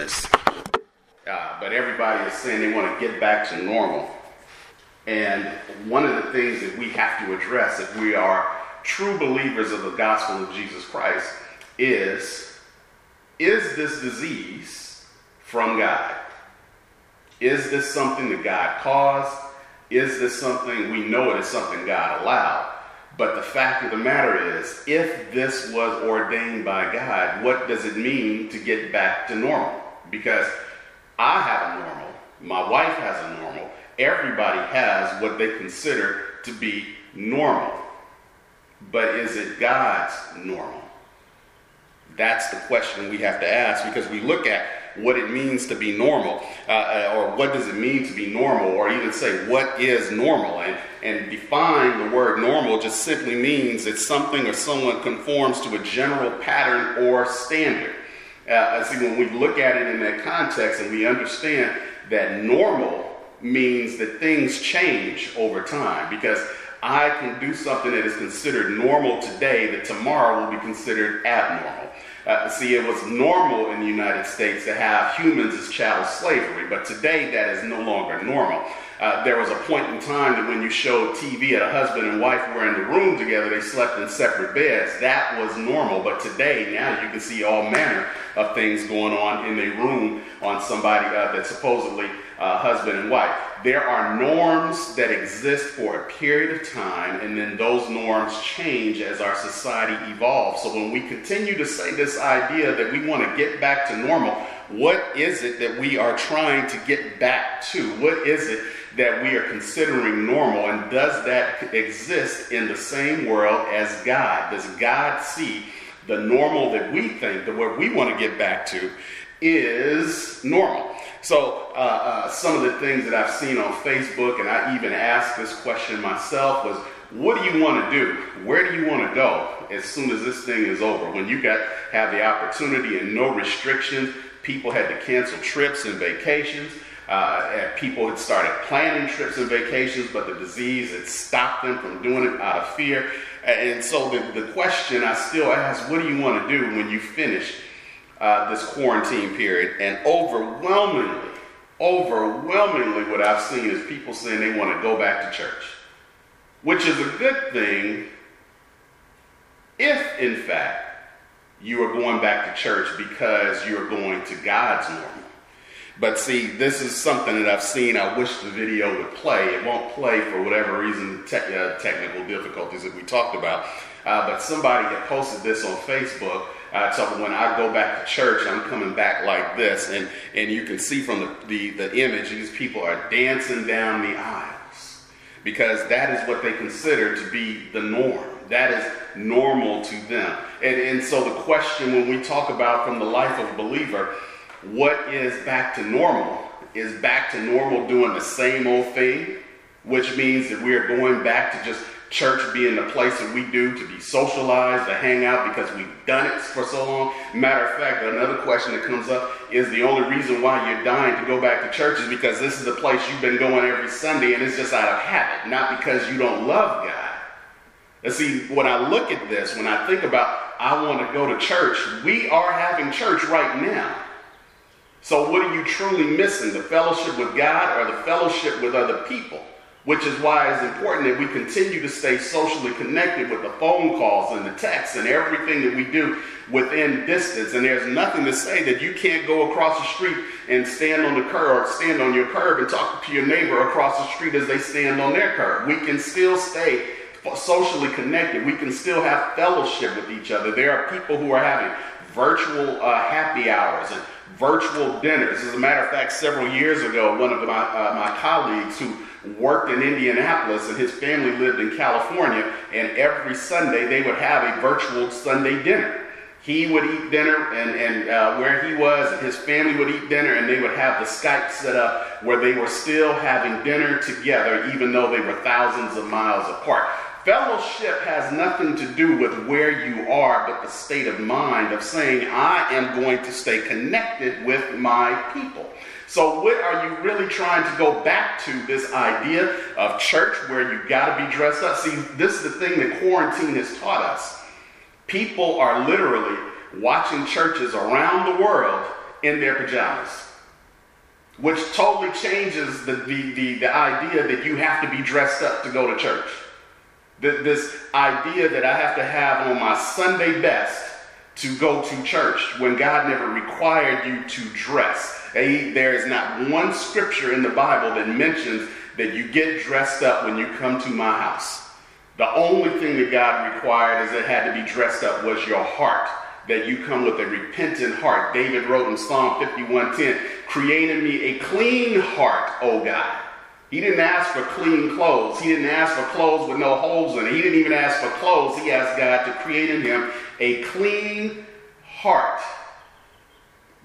business. Uh, but everybody is saying they want to get back to normal. And one of the things that we have to address if we are true believers of the gospel of Jesus Christ is is this disease from God? Is this something that God caused? Is this something we know it is something God allowed? But the fact of the matter is, if this was ordained by God, what does it mean to get back to normal? Because I have a normal, my wife has a normal, everybody has what they consider to be normal. But is it God's normal? That's the question we have to ask because we look at what it means to be normal, uh, uh, or what does it mean to be normal, or even say what is normal, and, and define the word normal just simply means that something or someone conforms to a general pattern or standard. Uh, see, when we look at it in that context and we understand that normal means that things change over time because I can do something that is considered normal today that tomorrow will be considered abnormal. Uh, see, it was normal in the United States to have humans as chattel slavery, but today that is no longer normal. Uh, there was a point in time that when you showed TV at a husband and wife were in the room together, they slept in separate beds. That was normal. But today, now you can see all manner of things going on in a room on somebody uh, that's supposedly uh, husband and wife. There are norms that exist for a period of time, and then those norms change as our society evolves. So when we continue to say this idea that we want to get back to normal, what is it that we are trying to get back to? What is it that we are considering normal? And does that exist in the same world as God? Does God see the normal that we think, that what we want to get back to, is normal? So, uh, uh, some of the things that I've seen on Facebook, and I even asked this question myself, was what do you want to do? Where do you want to go as soon as this thing is over? When you got have the opportunity and no restrictions, people had to cancel trips and vacations. Uh, people had started planning trips and vacations, but the disease had stopped them from doing it out of fear. And so the, the question I still ask, what do you want to do when you finish uh, this quarantine period? And overwhelmingly, overwhelmingly what I've seen is people saying they want to go back to church, which is a good thing if, in fact, you are going back to church because you're going to God's normal. But see, this is something that I've seen. I wish the video would play. It won't play for whatever reason, te- uh, technical difficulties that we talked about. Uh, but somebody had posted this on Facebook. Uh, so when I go back to church, I'm coming back like this, and and you can see from the, the, the image, these people are dancing down the aisles because that is what they consider to be the norm. That is normal to them. And, and so the question when we talk about from the life of a believer, what is back to normal? Is back to normal doing the same old thing, which means that we are going back to just church being the place that we do to be socialized, to hang out because we've done it for so long. Matter of fact, another question that comes up is the only reason why you're dying to go back to church is because this is the place you've been going every Sunday and it's just out of habit, not because you don't love God. And see, when I look at this, when I think about I want to go to church, we are having church right now. So, what are you truly missing? The fellowship with God or the fellowship with other people? Which is why it's important that we continue to stay socially connected with the phone calls and the texts and everything that we do within distance. And there's nothing to say that you can't go across the street and stand on the curb or stand on your curb and talk to your neighbor across the street as they stand on their curb. We can still stay socially connected. We can still have fellowship with each other. There are people who are having virtual uh, happy hours and virtual dinners. As a matter of fact, several years ago, one of my, uh, my colleagues who worked in Indianapolis and his family lived in California, and every Sunday they would have a virtual Sunday dinner. He would eat dinner, and, and uh, where he was, and his family would eat dinner, and they would have the Skype set up where they were still having dinner together, even though they were thousands of miles apart. Fellowship has nothing to do with where you are, but the state of mind of saying, I am going to stay connected with my people. So, what are you really trying to go back to this idea of church where you got to be dressed up? See, this is the thing that quarantine has taught us. People are literally watching churches around the world in their pajamas which totally changes the, the, the, the, idea that you have to be dressed up to go to church. This idea that I have to have on my Sunday best to go to church when God never required you to dress. There is not one scripture in the Bible that mentions that you get dressed up when you come to my house. The only thing that God required is it had to be dressed up was your heart that you come with a repentant heart. David wrote in Psalm 51:10, "Create in me a clean heart, O God." He didn't ask for clean clothes. He didn't ask for clothes with no holes in it. He didn't even ask for clothes. He asked God to create in him a clean heart.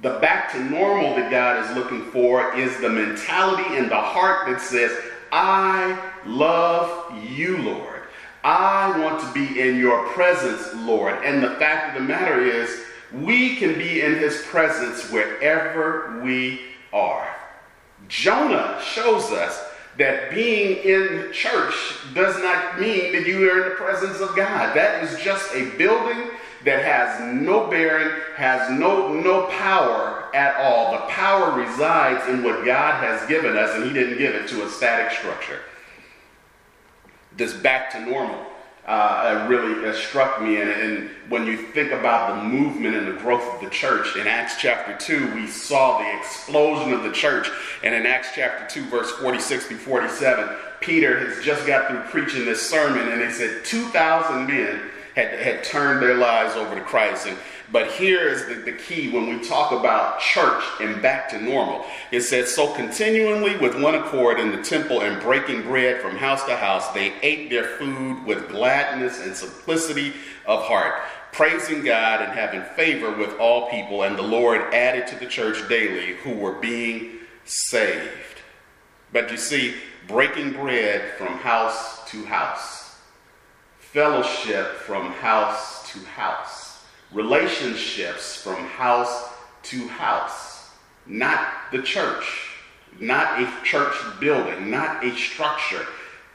The back to normal that God is looking for is the mentality and the heart that says, I love you, Lord. I want to be in your presence, Lord. And the fact of the matter is, we can be in his presence wherever we are. Jonah shows us that being in church does not mean that you are in the presence of God. That is just a building that has no bearing, has no, no power at all. The power resides in what God has given us, and He didn't give it to a static structure this back to normal uh, really struck me. And, and, when you think about the movement and the growth of the church, in Acts chapter 2, we saw the explosion of the church. And in Acts chapter 2, verse 46 through 47, Peter has just got through preaching this sermon, and they said 2,000 men had, had turned their lives over to Christ. And but here is the, the key when we talk about church and back to normal. It says, So continually with one accord in the temple and breaking bread from house to house, they ate their food with gladness and simplicity of heart, praising God and having favor with all people. And the Lord added to the church daily who were being saved. But you see, breaking bread from house to house, fellowship from house to house. Relationships from house to house, not the church, not a church building, not a structure,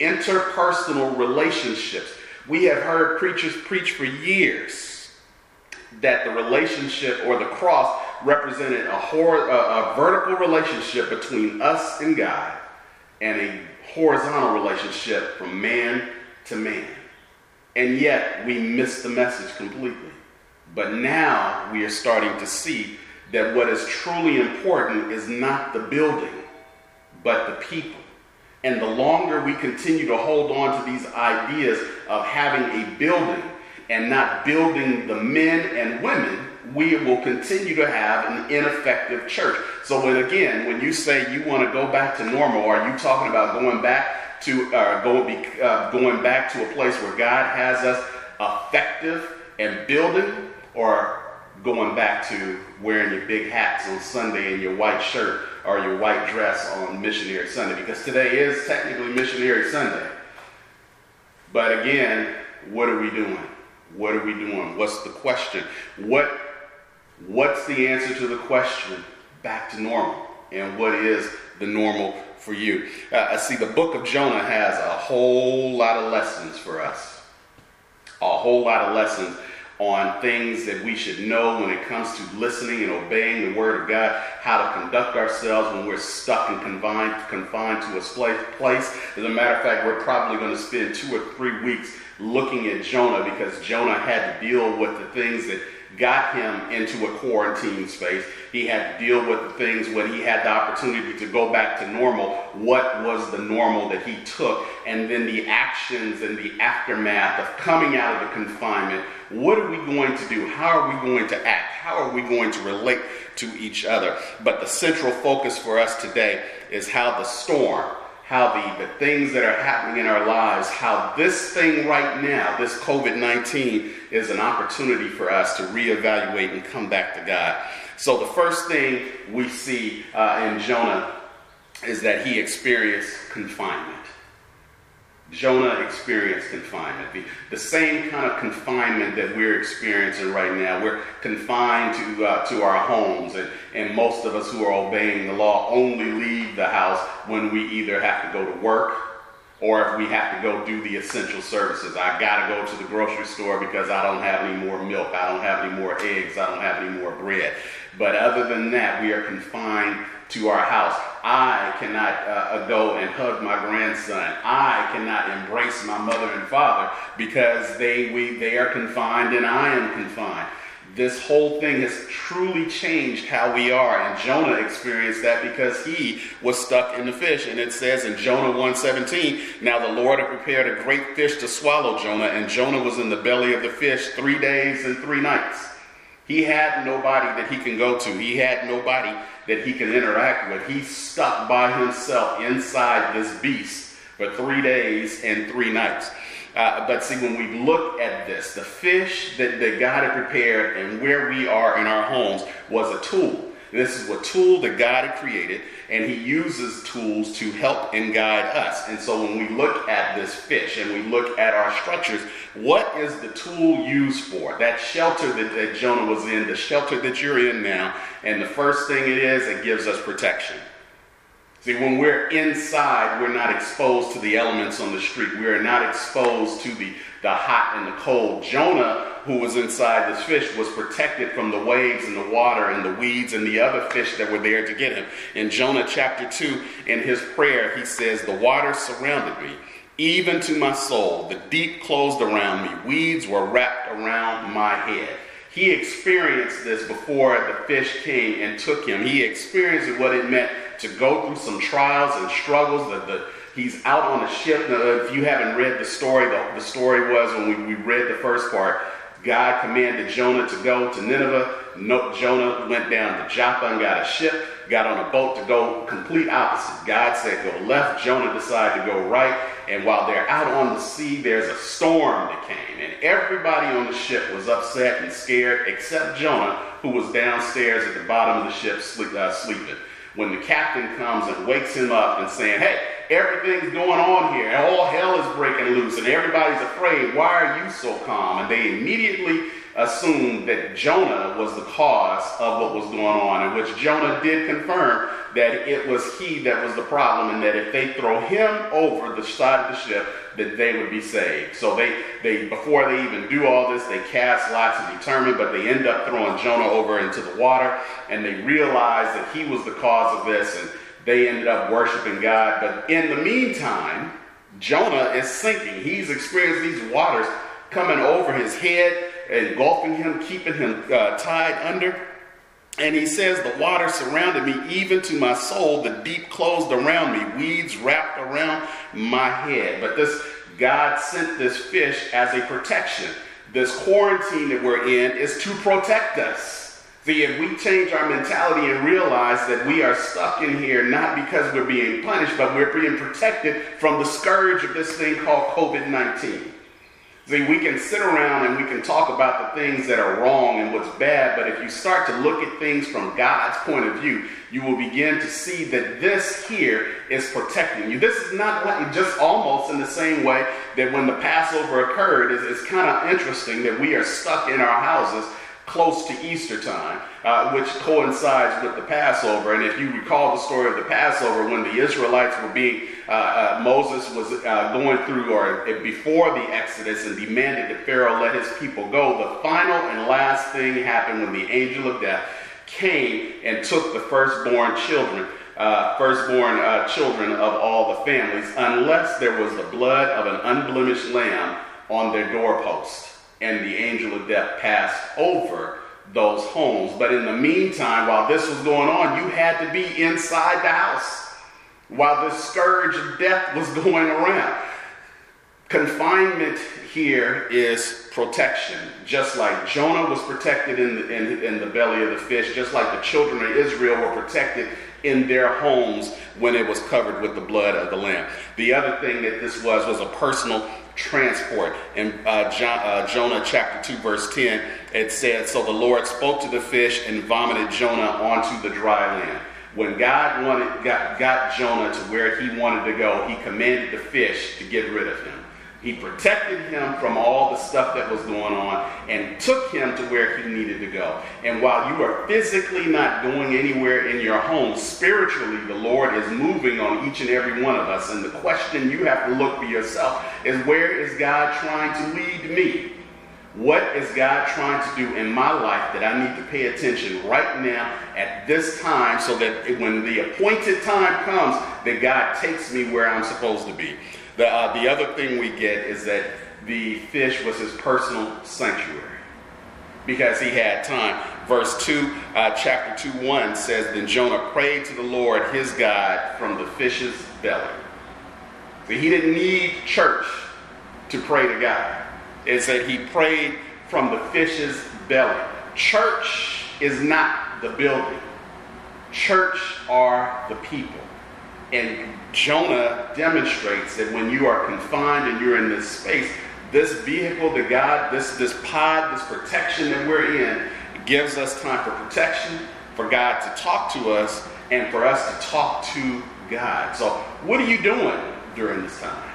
interpersonal relationships. We have heard preachers preach for years that the relationship or the cross represented a, hor- a, a vertical relationship between us and God and a horizontal relationship from man to man. And yet we miss the message completely. But now we are starting to see that what is truly important is not the building, but the people. And the longer we continue to hold on to these ideas of having a building and not building the men and women, we will continue to have an ineffective church. So, when again, when you say you want to go back to normal, are you talking about going back to uh, going, uh, going back to a place where God has us effective and building, or going back to wearing your big hats on Sunday and your white shirt or your white dress on Missionary Sunday, because today is technically Missionary Sunday. But again, what are we doing? What are we doing? What's the question? What what's the answer to the question back to normal? And what is the normal for you? Uh, I see the book of Jonah has a whole lot of lessons for us. A whole lot of lessons on things that we should know when it comes to listening and obeying the Word of God, how to conduct ourselves when we're stuck and confined, confined to a place. As a matter of fact, we're probably going to spend two or three weeks looking at Jonah because Jonah had to deal with the things that got him into a quarantine space. He had to deal with the things when he had the opportunity to go back to normal. What was the normal that he took? And then the actions and the aftermath of coming out of the confinement. What are we going to do? How are we going to act? How are we going to relate to each other? But the central focus for us today is how the storm how the, the things that are happening in our lives, how this thing right now, this COVID 19, is an opportunity for us to reevaluate and come back to God. So, the first thing we see uh, in Jonah is that he experienced confinement. Jonah experienced confinement. The, the, same kind of confinement that we're experiencing right now. We're confined to, uh, to our homes, and, and most of us who are obeying the law only leave the house when we either have to go to work or if we have to go do the essential services. I got to go to the grocery store because I don't have any more milk, I don't have any more eggs, I don't have any more bread. But other than that, we are confined to our house. I cannot uh, go and hug my grandson. I cannot embrace my mother and father because they, we, they are confined and I am confined. This whole thing has truly changed how we are. And Jonah experienced that because he was stuck in the fish. And it says in Jonah 1:17, now the Lord had prepared a great fish to swallow Jonah, and Jonah was in the belly of the fish three days and three nights. He had nobody that he can go to. He had nobody that he can interact with. He's stuck by himself inside this beast for three days and three nights. Uh, but see, when we look at this, the fish that, that God had prepared and where we are in our homes was a tool. This is a tool that God had created, and He uses tools to help and guide us. And so when we look at this fish and we look at our structures, what is the tool used for? That shelter that, that Jonah was in, the shelter that you're in now, and the first thing it is, it gives us protection. See, when we're inside, we're not exposed to the elements on the street. We are not exposed to the, the hot and the cold. Jonah, who was inside this fish, was protected from the waves and the water and the weeds and the other fish that were there to get him. In Jonah chapter 2, in his prayer, he says, The water surrounded me, even to my soul. The deep closed around me. Weeds were wrapped around my head. He experienced this before the fish came and took him. He experienced what it meant to go through some trials and struggles. That the, he's out on a ship. Now, if you haven't read the story, the, the story was when we, we read the first part, God commanded Jonah to go to Nineveh. No, Jonah went down to Joppa and got a ship, got on a boat to go complete opposite. God said go left, Jonah decided to go right. And while they're out on the sea, there's a storm that came. And everybody on the ship was upset and scared except Jonah, who was downstairs at the bottom of the ship sleep, uh, sleeping when the captain comes and wakes him up and saying, hey, everything's going on here, and all hell is breaking loose, and everybody's afraid. Why are you so calm? And they immediately assumed that Jonah was the cause of what was going on, in which Jonah did confirm that it was he that was the problem, and that if they throw him over the side of the ship, that they would be saved. So they, they before they even do all this, they cast lots to determine, but they end up throwing Jonah over into the water, and they realize that he was the cause of this, and they ended up worshiping God. But in the meantime, Jonah is sinking. He's experienced these waters coming over his head, engulfing him, keeping him uh, tied under. And he says, The water surrounded me, even to my soul. The deep closed around me, weeds wrapped around my head. But this God sent this fish as a protection. This quarantine that we're in is to protect us. See, if we change our mentality and realize that we are stuck in here not because we're being punished, but we're being protected from the scourge of this thing called COVID 19. See, we can sit around and we can talk about the things that are wrong and what's bad, but if you start to look at things from God's point of view, you will begin to see that this here is protecting you. This is not like just almost in the same way that when the Passover occurred, it's, it's kind of interesting that we are stuck in our houses close to Easter time, uh, which coincides with the Passover. And if you recall the story of the Passover, when the Israelites were being, uh, uh, Moses was uh, going through, or before the Exodus, and demanded that Pharaoh let his people go, the final and last thing happened when the angel of death came and took the firstborn children. Uh, firstborn uh, children of all the families, unless there was the blood of an unblemished lamb on their doorpost and the angel of death passed over those homes. But in the meantime, while this was going on, you had to be inside the house while the scourge of death was going around. Confinement here is protection. Just like Jonah was protected in the, in, in the belly of the fish, just like the children of Israel were protected in their homes when it was covered with the blood of the Lamb. The other thing that this was was a personal transport. In uh, John, uh, Jonah chapter 2, verse 10, it said, So the Lord spoke to the fish and vomited Jonah onto the dry land. When God wanted, got, got Jonah to where he wanted to go, he commanded the fish to get rid of him. He protected him from all the stuff that was going on and took him to where he needed to go. And while you are physically not going anywhere in your home, spiritually, the Lord is moving on each and every one of us. And the question you have to look for yourself is where is God trying to lead me? What is God trying to do in my life that I need to pay attention right now at this time so that when the appointed time comes, that God takes me where I'm supposed to be? The, uh, the other thing we get is that the fish was his personal sanctuary because he had time. Verse 2, uh, chapter 2, 1 says, Then Jonah prayed to the Lord his God from the fish's belly. So he didn't need church to pray to God. It said he prayed from the fish's belly. Church is not the building, church are the people. And Jonah demonstrates that when you are confined and you're in this space, this vehicle that God, this, this pod, this protection that we're in, gives us time for protection, for God to talk to us, and for us to talk to God. So, what are you doing during this time?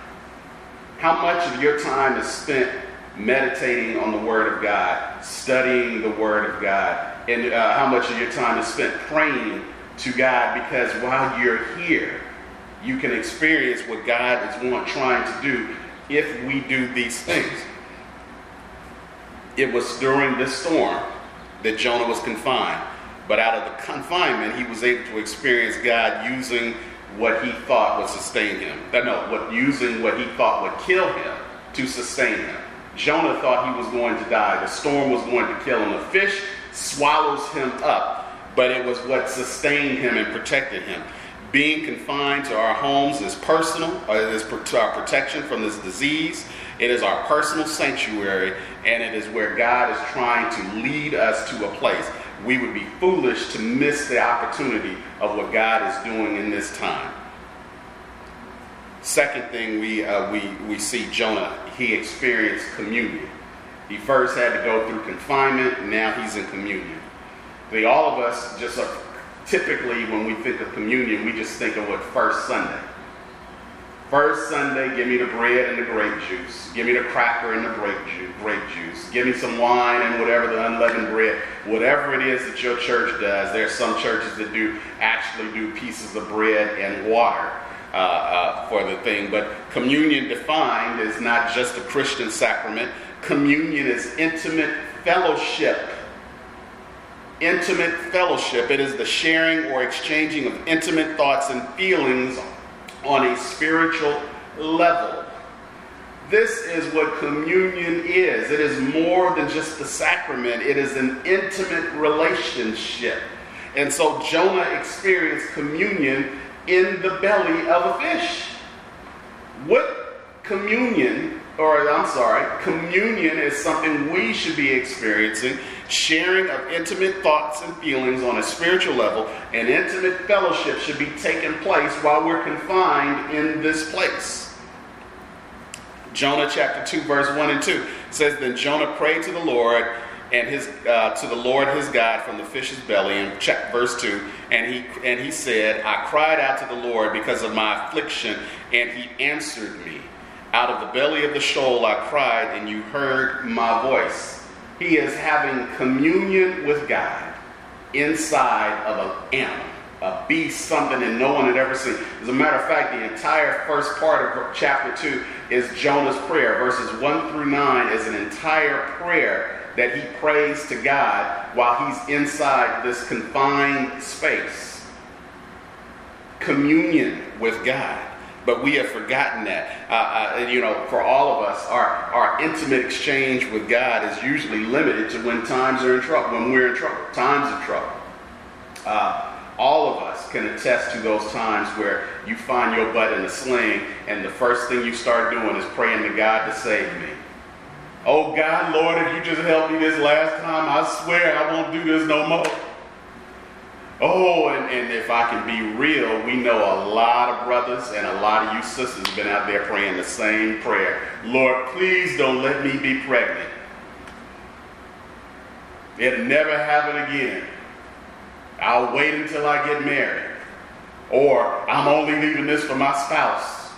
How much of your time is spent meditating on the Word of God, studying the Word of God, and uh, how much of your time is spent praying to God? Because while you're here, you can experience what God is want, trying to do if we do these things. It was during this storm that Jonah was confined, but out of the confinement, he was able to experience God using what he thought would sustain him. Uh, no, what using what he thought would kill him to sustain him. Jonah thought he was going to die. The storm was going to kill him. The fish swallows him up, but it was what sustained him and protected him. Being confined to our homes is personal, or uh, it is to our protection from this disease. It is our personal sanctuary, and it is where God is trying to lead us to a place. We would be foolish to miss the opportunity of what God is doing in this time. Second thing we, uh, we, we see Jonah, he experienced communion. He first had to go through confinement, now he's in communion. The, all of us just are typically, when we think of communion, we just think of what First Sunday. First Sunday, give me the bread and the grape juice. Give me the cracker and the grape, ju- grape juice. Give me some wine and whatever the unleavened bread. Whatever it is that your church does. There's some churches that do actually do pieces of bread and water uh, uh, for the thing. But communion defined is not just a Christian sacrament. Communion is intimate fellowship intimate fellowship. It is the sharing or exchanging of intimate thoughts and feelings on a spiritual level. This is what communion is. It is more than just the sacrament, it is an intimate relationship. And so Jonah experienced communion in the belly of a fish. What communion, or I'm sorry, communion is something we should be experiencing sharing of intimate thoughts and feelings on a spiritual level, and intimate fellowship should be taking place while we're confined in this place. Jonah chapter 2, verse 1 and 2 says, Then Jonah prayed to the Lord and his uh, to the Lord his God from the fish's belly. in check verse 2. And he and he said, I cried out to the Lord because of my affliction, and he answered me. Out of the belly of the Sheol I cried, and you heard my voice. He is having communion with God inside of an animal, a beast, something that no one had ever seen. As a matter of fact, the entire first part of chapter 2 is Jonah's prayer. Verses 1 through 9 is an entire prayer that he prays to God while he's inside this confined space. Communion with God but we have forgotten that. Uh, uh, you know, for all of us, our, our intimate exchange with God is usually limited to when times are in trouble, when we're in trouble, times of trouble. Uh, all of us can attest to those times where you find your butt in a sling and the first thing you start doing is praying to God to save me. Oh God, Lord, if you just help me this last time, I swear I won't do this no more. Oh, and, and if I can be real, we know a lot of brothers and a lot of you sisters been out there praying the same prayer. Lord, please don't let me be pregnant. It'll never happen again. I'll wait until I get married. Or I'm only leaving this for my spouse.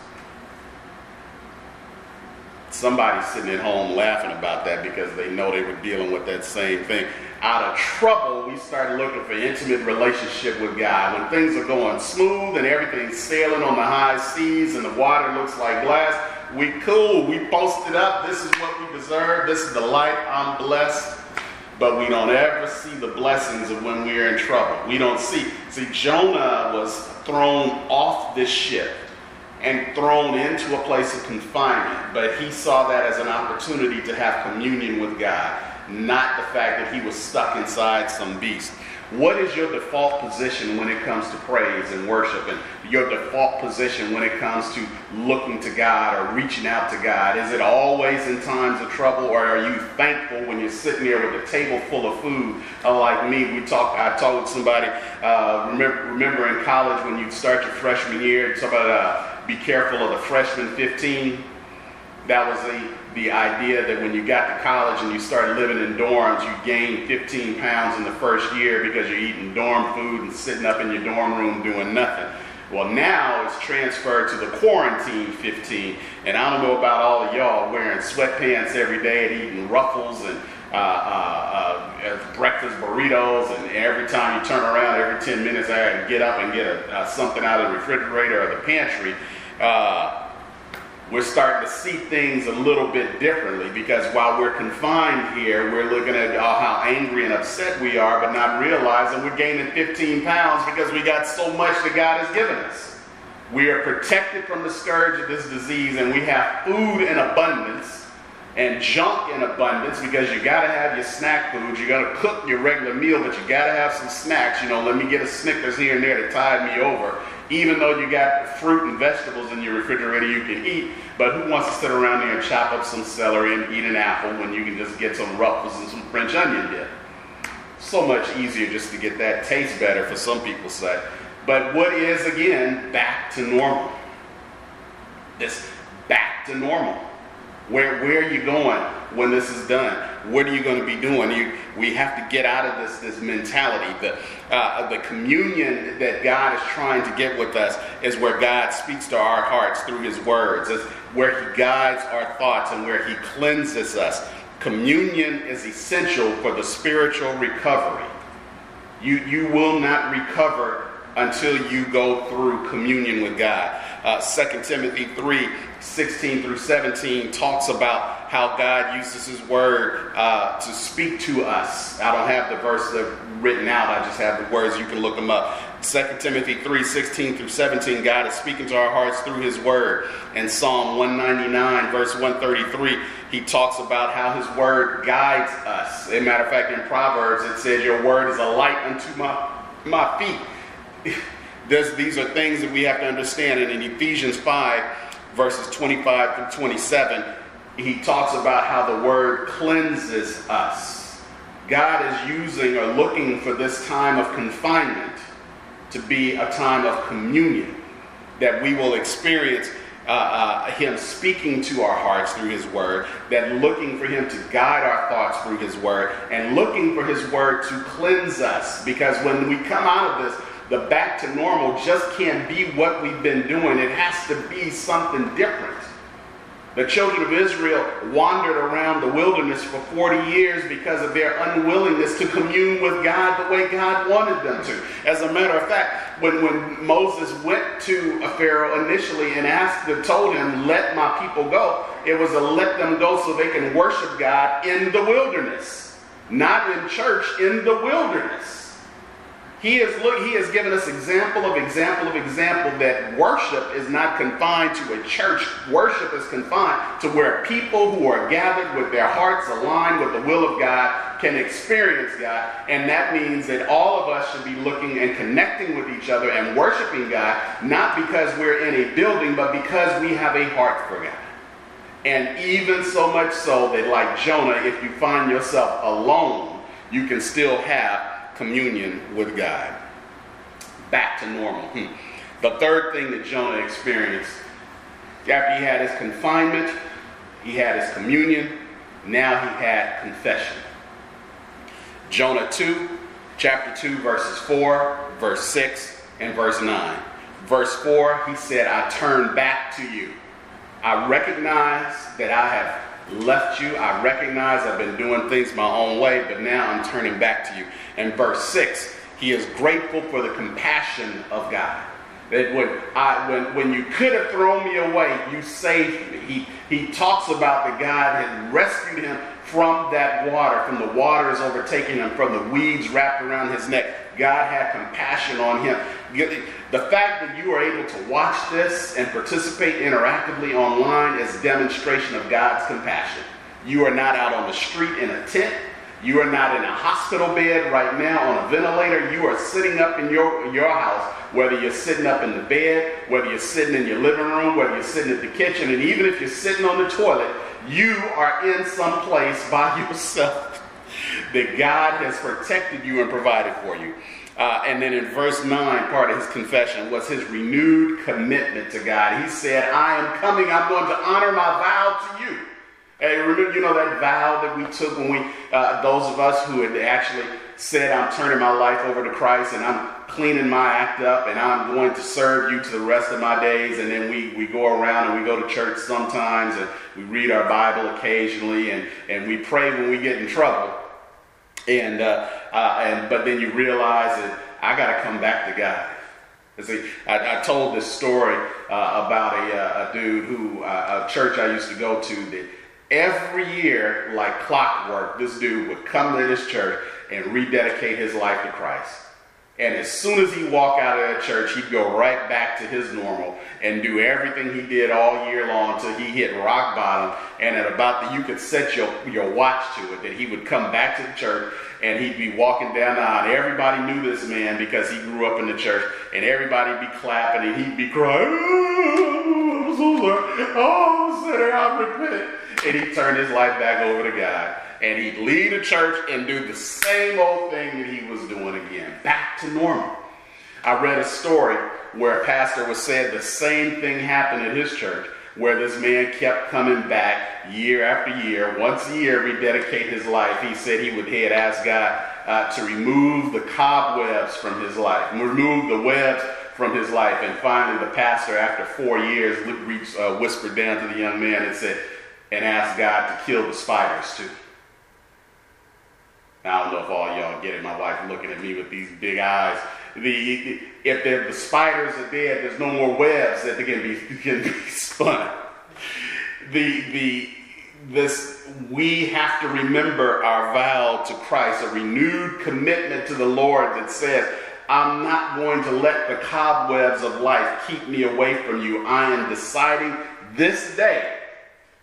Somebody's sitting at home laughing about that because they know they were dealing with that same thing out of trouble, we start looking for intimate relationship with God. When things are going smooth and everything's sailing on the high seas and the water looks like glass, We cool. We posted up. This is what we deserve. This is the life. I'm blessed. But we don't ever see the blessings of when we're in trouble. We don't see. See, Jonah was thrown off this ship and thrown into a place of confinement, but he saw that as an opportunity to have communion with God, not the fact that he was stuck inside some beast. What is your default position when it comes to praise and worship and your default position when it comes to looking to God or reaching out to God? Is it always in times of trouble or are you thankful when you're sitting there with a table full of food? Unlike me, we talked, I told somebody, uh, remember, remember in college when you start your freshman year, somebody, uh, be careful of the freshman 15. That was the the idea that when you got to college and you started living in dorms, you gained 15 pounds in the first year because you're eating dorm food and sitting up in your dorm room doing nothing. Well, now it's transferred to the quarantine 15, and I don't know about all of y'all wearing sweatpants every day and eating ruffles and uh, uh, uh, breakfast burritos, and every time you turn around, every 10 minutes, I get up and get a, something out of the refrigerator or the pantry. We're starting to see things a little bit differently because while we're confined here, we're looking at oh, how angry and upset we are, but not realizing we're gaining 15 pounds because we got so much that God has given us. We are protected from the scourge of this disease, and we have food in abundance and junk in abundance because you got to have your snack foods. You got to cook your regular meal, but you got to have some snacks. You know, let me get a Snickers here and there to tide me over even though you got fruit and vegetables in your refrigerator you can eat, but who wants to sit around there and chop up some celery and eat an apple when you can just get some ruffles and some French onion dip? So much easier just to get that taste better for some people say. But what is again back to normal? This back to normal. Where, where are you going when this is done? What are you going to be doing? You, we have to get out of this, this mentality. The, uh, the communion that God is trying to get with us is where God speaks to our hearts through His words. It's where He guides our thoughts and where He cleanses us. Communion is essential for the spiritual recovery. You, you will not recover until you go through communion with God. Uh, 2 Timothy 3 16 through 17 talks about how God uses His Word uh, to speak to us. I don't have the verses written out, I just have the words. You can look them up. 2 Timothy 3 16 through 17, God is speaking to our hearts through His Word. And Psalm 199, verse 133, He talks about how His Word guides us. As a matter of fact, in Proverbs, it says, Your Word is a light unto my, my feet. This, these are things that we have to understand. And in Ephesians 5, verses 25 through 27, he talks about how the word cleanses us. God is using or looking for this time of confinement to be a time of communion, that we will experience uh, uh, Him speaking to our hearts through His Word, that looking for Him to guide our thoughts through His Word, and looking for His Word to cleanse us. Because when we come out of this, the back to normal just can't be what we've been doing. It has to be something different. The children of Israel wandered around the wilderness for 40 years because of their unwillingness to commune with God the way God wanted them to. As a matter of fact, when, when Moses went to a Pharaoh initially and asked and told him, let my people go, it was to let them go so they can worship God in the wilderness. Not in church, in the wilderness. He has, look, he has given us example of example of example that worship is not confined to a church. Worship is confined to where people who are gathered with their hearts aligned with the will of God can experience God. And that means that all of us should be looking and connecting with each other and worshiping God, not because we're in a building, but because we have a heart for God. And even so much so that, like Jonah, if you find yourself alone, you can still have communion with God. Back to normal. Hmm. The third thing that Jonah experienced after he had his confinement, he had his communion, now he had confession. Jonah 2, chapter 2, verses 4, verse 6, and verse 9. Verse 4, he said, I turn back to you. I recognize that I have left you. I recognize I've been doing things my own way, but now I'm turning back to you. And verse 6, he is grateful for the compassion of God. That when, I, when, when you could have thrown me away, you saved me. He, he talks about the God had rescued him from that water, from the waters overtaking him, from the weeds wrapped around his neck. God had compassion on him. The fact that you are able to watch this and participate interactively online is demonstration of God's compassion. You are not out on the street in a tent. You are not in a hospital bed right now on a ventilator. You are sitting up in your, your house, whether you're sitting up in the bed, whether you're sitting in your living room, whether you're sitting at the kitchen, and even if you're sitting on the toilet, you are in some place by yourself that God has protected you and provided for you. Uh, and then in verse 9, part of his confession was his renewed commitment to God. He said, I am coming, I'm going to honor my vow to you. And remember, you know that vow that we took when we, uh, those of us who had actually said, I'm turning my life over to Christ and I'm cleaning my act up and I'm going to serve you to the rest of my days. And then we, we go around and we go to church sometimes and we read our Bible occasionally and, and we pray when we get in trouble. And, uh, uh, and but then you realize that I got to come back to God. See, I, I, told this story uh, about a, uh, a, dude who uh, a church I used to go to that every year, like clockwork, this dude would come to this church and rededicate his life to Christ. And as soon as he walked out of that church, he'd go right back to his normal and do everything he did all year long until he hit rock bottom. And at about the, you could set your, your watch to it, that he would come back to the church and he'd be walking down the aisle. Everybody knew this man because he grew up in the church, and everybody'd be clapping and he'd be crying, oh, I'm so sorry. Oh, sinner, I repent. And he turned his life back over to God and he'd leave the church and do the same old thing that he was doing again, back to normal. I read a story where a pastor was said the same thing happened at his church, where this man kept coming back year after year. Once a year, rededicate his life. He said he would head ask God uh, to remove the cobwebs from his life, remove the webs from his life. And finally, the pastor, after four years, reached, uh, whispered down to the young man and said, and asked God to kill the spiders too. I don't know if all y'all get it. My wife looking at me with these big eyes. The, if the spiders are dead, there's no more webs that can be can be spun. The the this we have to remember our vow to Christ, a renewed commitment to the Lord that says, I'm not going to let the cobwebs of life keep me away from you. I am deciding this day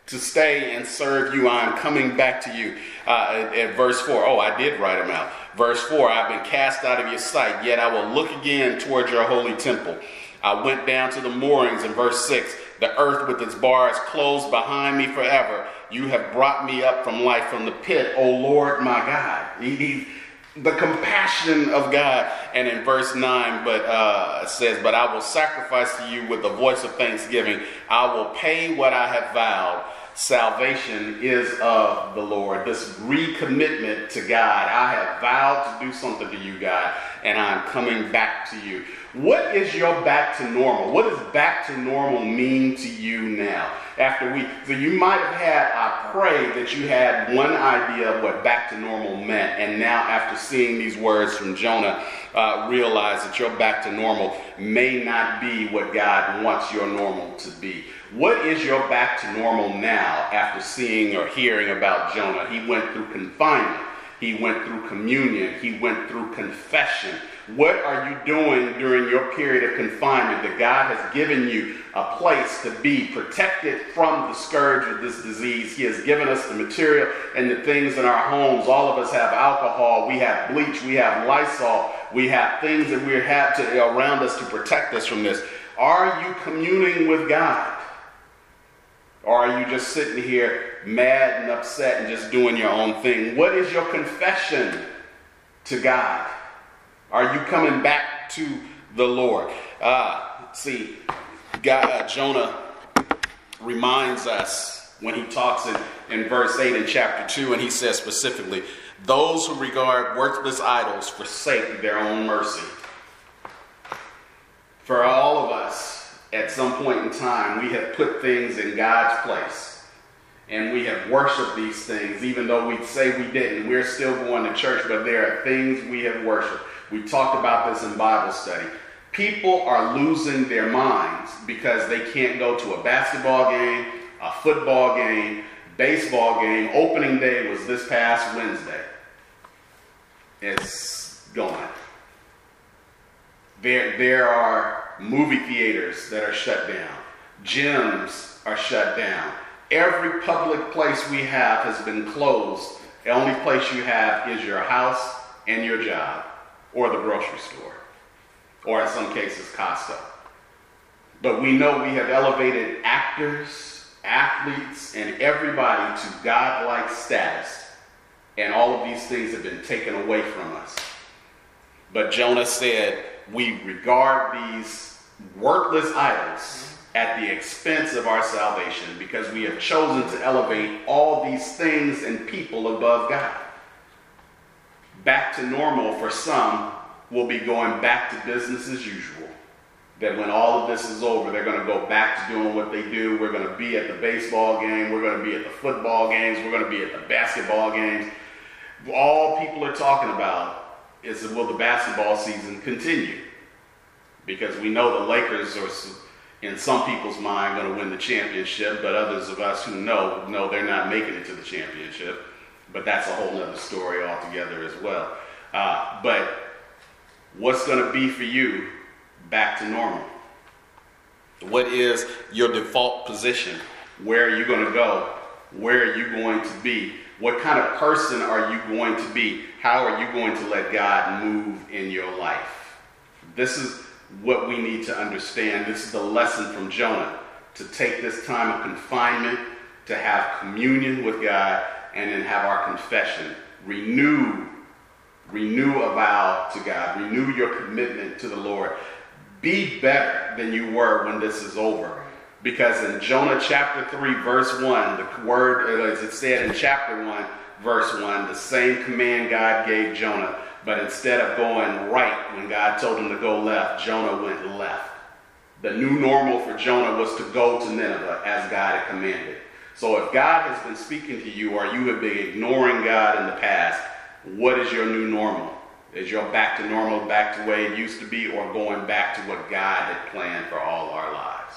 to stay and serve you. I am coming back to you. Uh, at, at, verse 4, oh, I did write them out. Verse 4, I've been cast out of your sight, yet I will look again toward your holy temple. I went down to the moorings in verse 6. The earth with its bars closed behind me forever. You have brought me up from life, from the pit, O Lord my God. He, the compassion of God. And in verse 9, but uh, says, But I will sacrifice to you with the voice of thanksgiving. I will pay what I have vowed salvation is of the Lord. This recommitment to God. I have vowed to do something to you, God, and I'm coming back to you. What is your back to normal? What does back to normal mean to you now? After we, so you might have had, I pray that you had one idea of what back to normal meant, and now after seeing these words from Jonah, uh, realize that your back to normal may not be what God wants your normal to be. What is your back to normal now after seeing or hearing about Jonah? He went through confinement. He went through communion. He went through confession. What are you doing during your period of confinement that God has given you a place to be protected from the scourge of this disease? He has given us the material and the things in our homes. All of us have alcohol, we have bleach, we have Lysol, we have things that we have to, around us to protect us from this. Are you communing with God? Or are you just sitting here mad and upset and just doing your own thing? What is your confession to God? Are you coming back to the Lord? Uh, see, God, uh, Jonah reminds us when he talks in, in verse 8 in chapter 2, and he says specifically, Those who regard worthless idols forsake their own mercy. For all of us, at some point in time, we have put things in God's place. And we have worshiped these things, even though we say we didn't. We're still going to church, but there are things we have worshiped. We talked about this in Bible study. People are losing their minds because they can't go to a basketball game, a football game, baseball game. Opening day was this past Wednesday. It's gone. There, there are movie theaters that are shut down. Gyms are shut down. Every public place we have has been closed. The only place you have is your house and your job, or the grocery store, or in some cases, Costco. But we know we have elevated actors, athletes, and everybody to godlike status, and all of these things have been taken away from us. But Jonah said, We regard these worthless idols at the expense of our salvation because we have chosen to elevate all these things and people above God. Back to normal for some will be going back to business as usual. That when all of this is over, they're going to go back to doing what they do. We're going to be at the baseball game. We're going to be at the football games. We're going to be at the basketball games. All people are talking about is will the basketball season continue? Because we know the Lakers are in some people's mind, going to win the championship, but others of us who know, know they're not making it to the championship. But that's a whole other story altogether as well. Uh, but what's going to be for you back to normal? What is your default position? Where are you going to go? Where are you going to be? What kind of person are you going to be? How are you going to let God move in your life? This is what we need to understand. This is the lesson from Jonah to take this time of confinement, to have communion with God, and then have our confession. Renew, renew a vow to God, renew your commitment to the Lord. Be better than you were when this is over. Because in Jonah chapter 3, verse 1, the word, as it said in chapter 1, verse 1, the same command God gave Jonah but instead of going right when God told him to go left, Jonah went left. The new normal for Jonah was to go to Nineveh as God had commanded. So if God has been speaking to you or you have been ignoring God in the past, what is your new normal? Is your back to normal, back to the way it used to be, or going back to what God had planned for all our lives?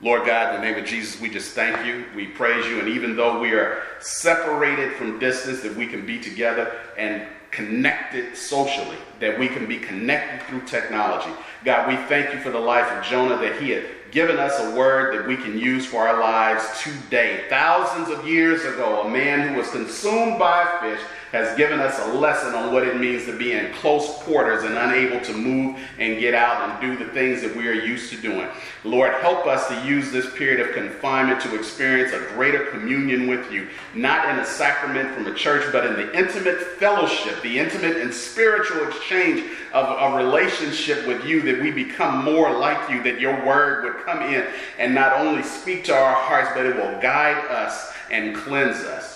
Lord God, in the name of Jesus, we just thank you. We praise you. And even though we are separated from distance, that we can be together and connected socially, that we can be connected through technology. God, we thank you for the life of Jonah, that he had given us a word that we can use for our lives today. Thousands of years ago, a man who was consumed by a fish has given us a lesson on what it means to be in close quarters and unable to move and get out and do the things that we are used to doing. Lord, help us to use this period of confinement to experience a greater communion with you, not in a sacrament from a church, but in the intimate fellowship, the intimate and spiritual exchange of a relationship with you, that we become more like you, that your word would come in and not only speak to our hearts, but it will guide us and cleanse us.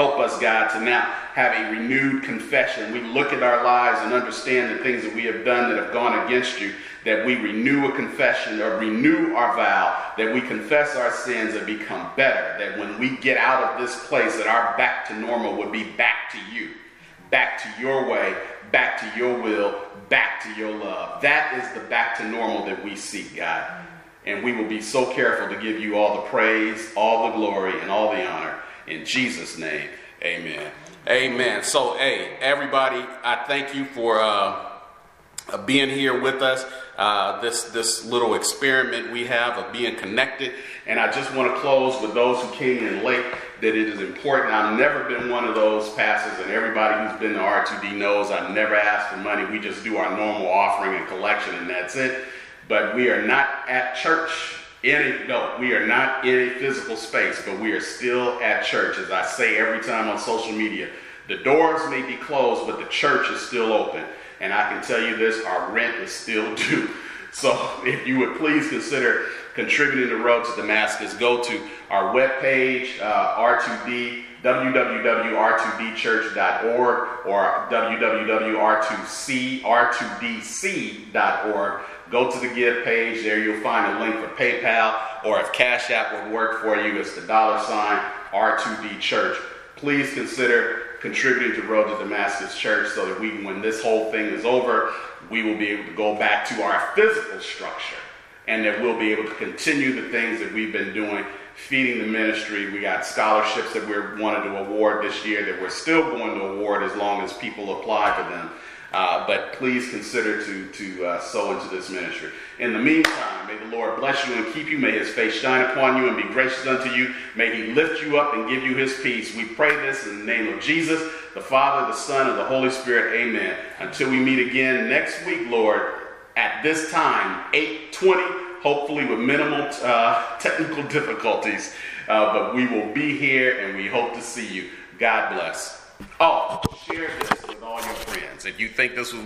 Help us, God, to now have a renewed confession. We look at our lives and understand the things that we have done that have gone against you, that we renew a confession or renew our vow, that we confess our sins and become better, that when we get out of this place, that our back to normal would be back to you, back to your way, back to your will, back to your love. That is the back to normal that we seek, God. And we will be so careful to give you all the praise, all the glory, and all the honor. In Jesus' name, amen. Amen. So, hey, everybody, I thank you for uh, uh, being here with us. Uh, this this little experiment we have of being connected, and I just want to close with those who came in late. That it is important. I've never been one of those pastors, and everybody who's been to R2D knows I've never asked for money. We just do our normal offering and collection, and that's it. But we are not at church in a, no, we are not in a physical space, but we are still at church. As I say every time on social media, the doors may be closed, but the church is still open. And I can tell you this, our rent is still due. So if you would please consider contributing to Road to Damascus, go to our webpage, uh, R2D, www.r2dchurch.org or www.r2c, r2dc.org Go to the give page. There you'll find a link for PayPal, or if Cash App would work for you, it's the dollar sign R2D Church. Please consider contributing to Road to Damascus Church so that we, when this whole thing is over, we will be able to go back to our physical structure and that we'll be able to continue the things that we've been doing, feeding the ministry. We got scholarships that we're wanted to award this year that we're still going to award as long as people apply for them. Uh, but please consider to, to uh, sow into this ministry. In the meantime, may the Lord bless you and keep you. May his face shine upon you and be gracious unto you. May he lift you up and give you his peace. We pray this in the name of Jesus, the Father, the Son, and the Holy Spirit. Amen. Until we meet again next week, Lord, at this time, 820, hopefully with minimal uh, technical difficulties. Uh, but we will be here and we hope to see you. God bless. Oh, share this with all your friends. If you think this was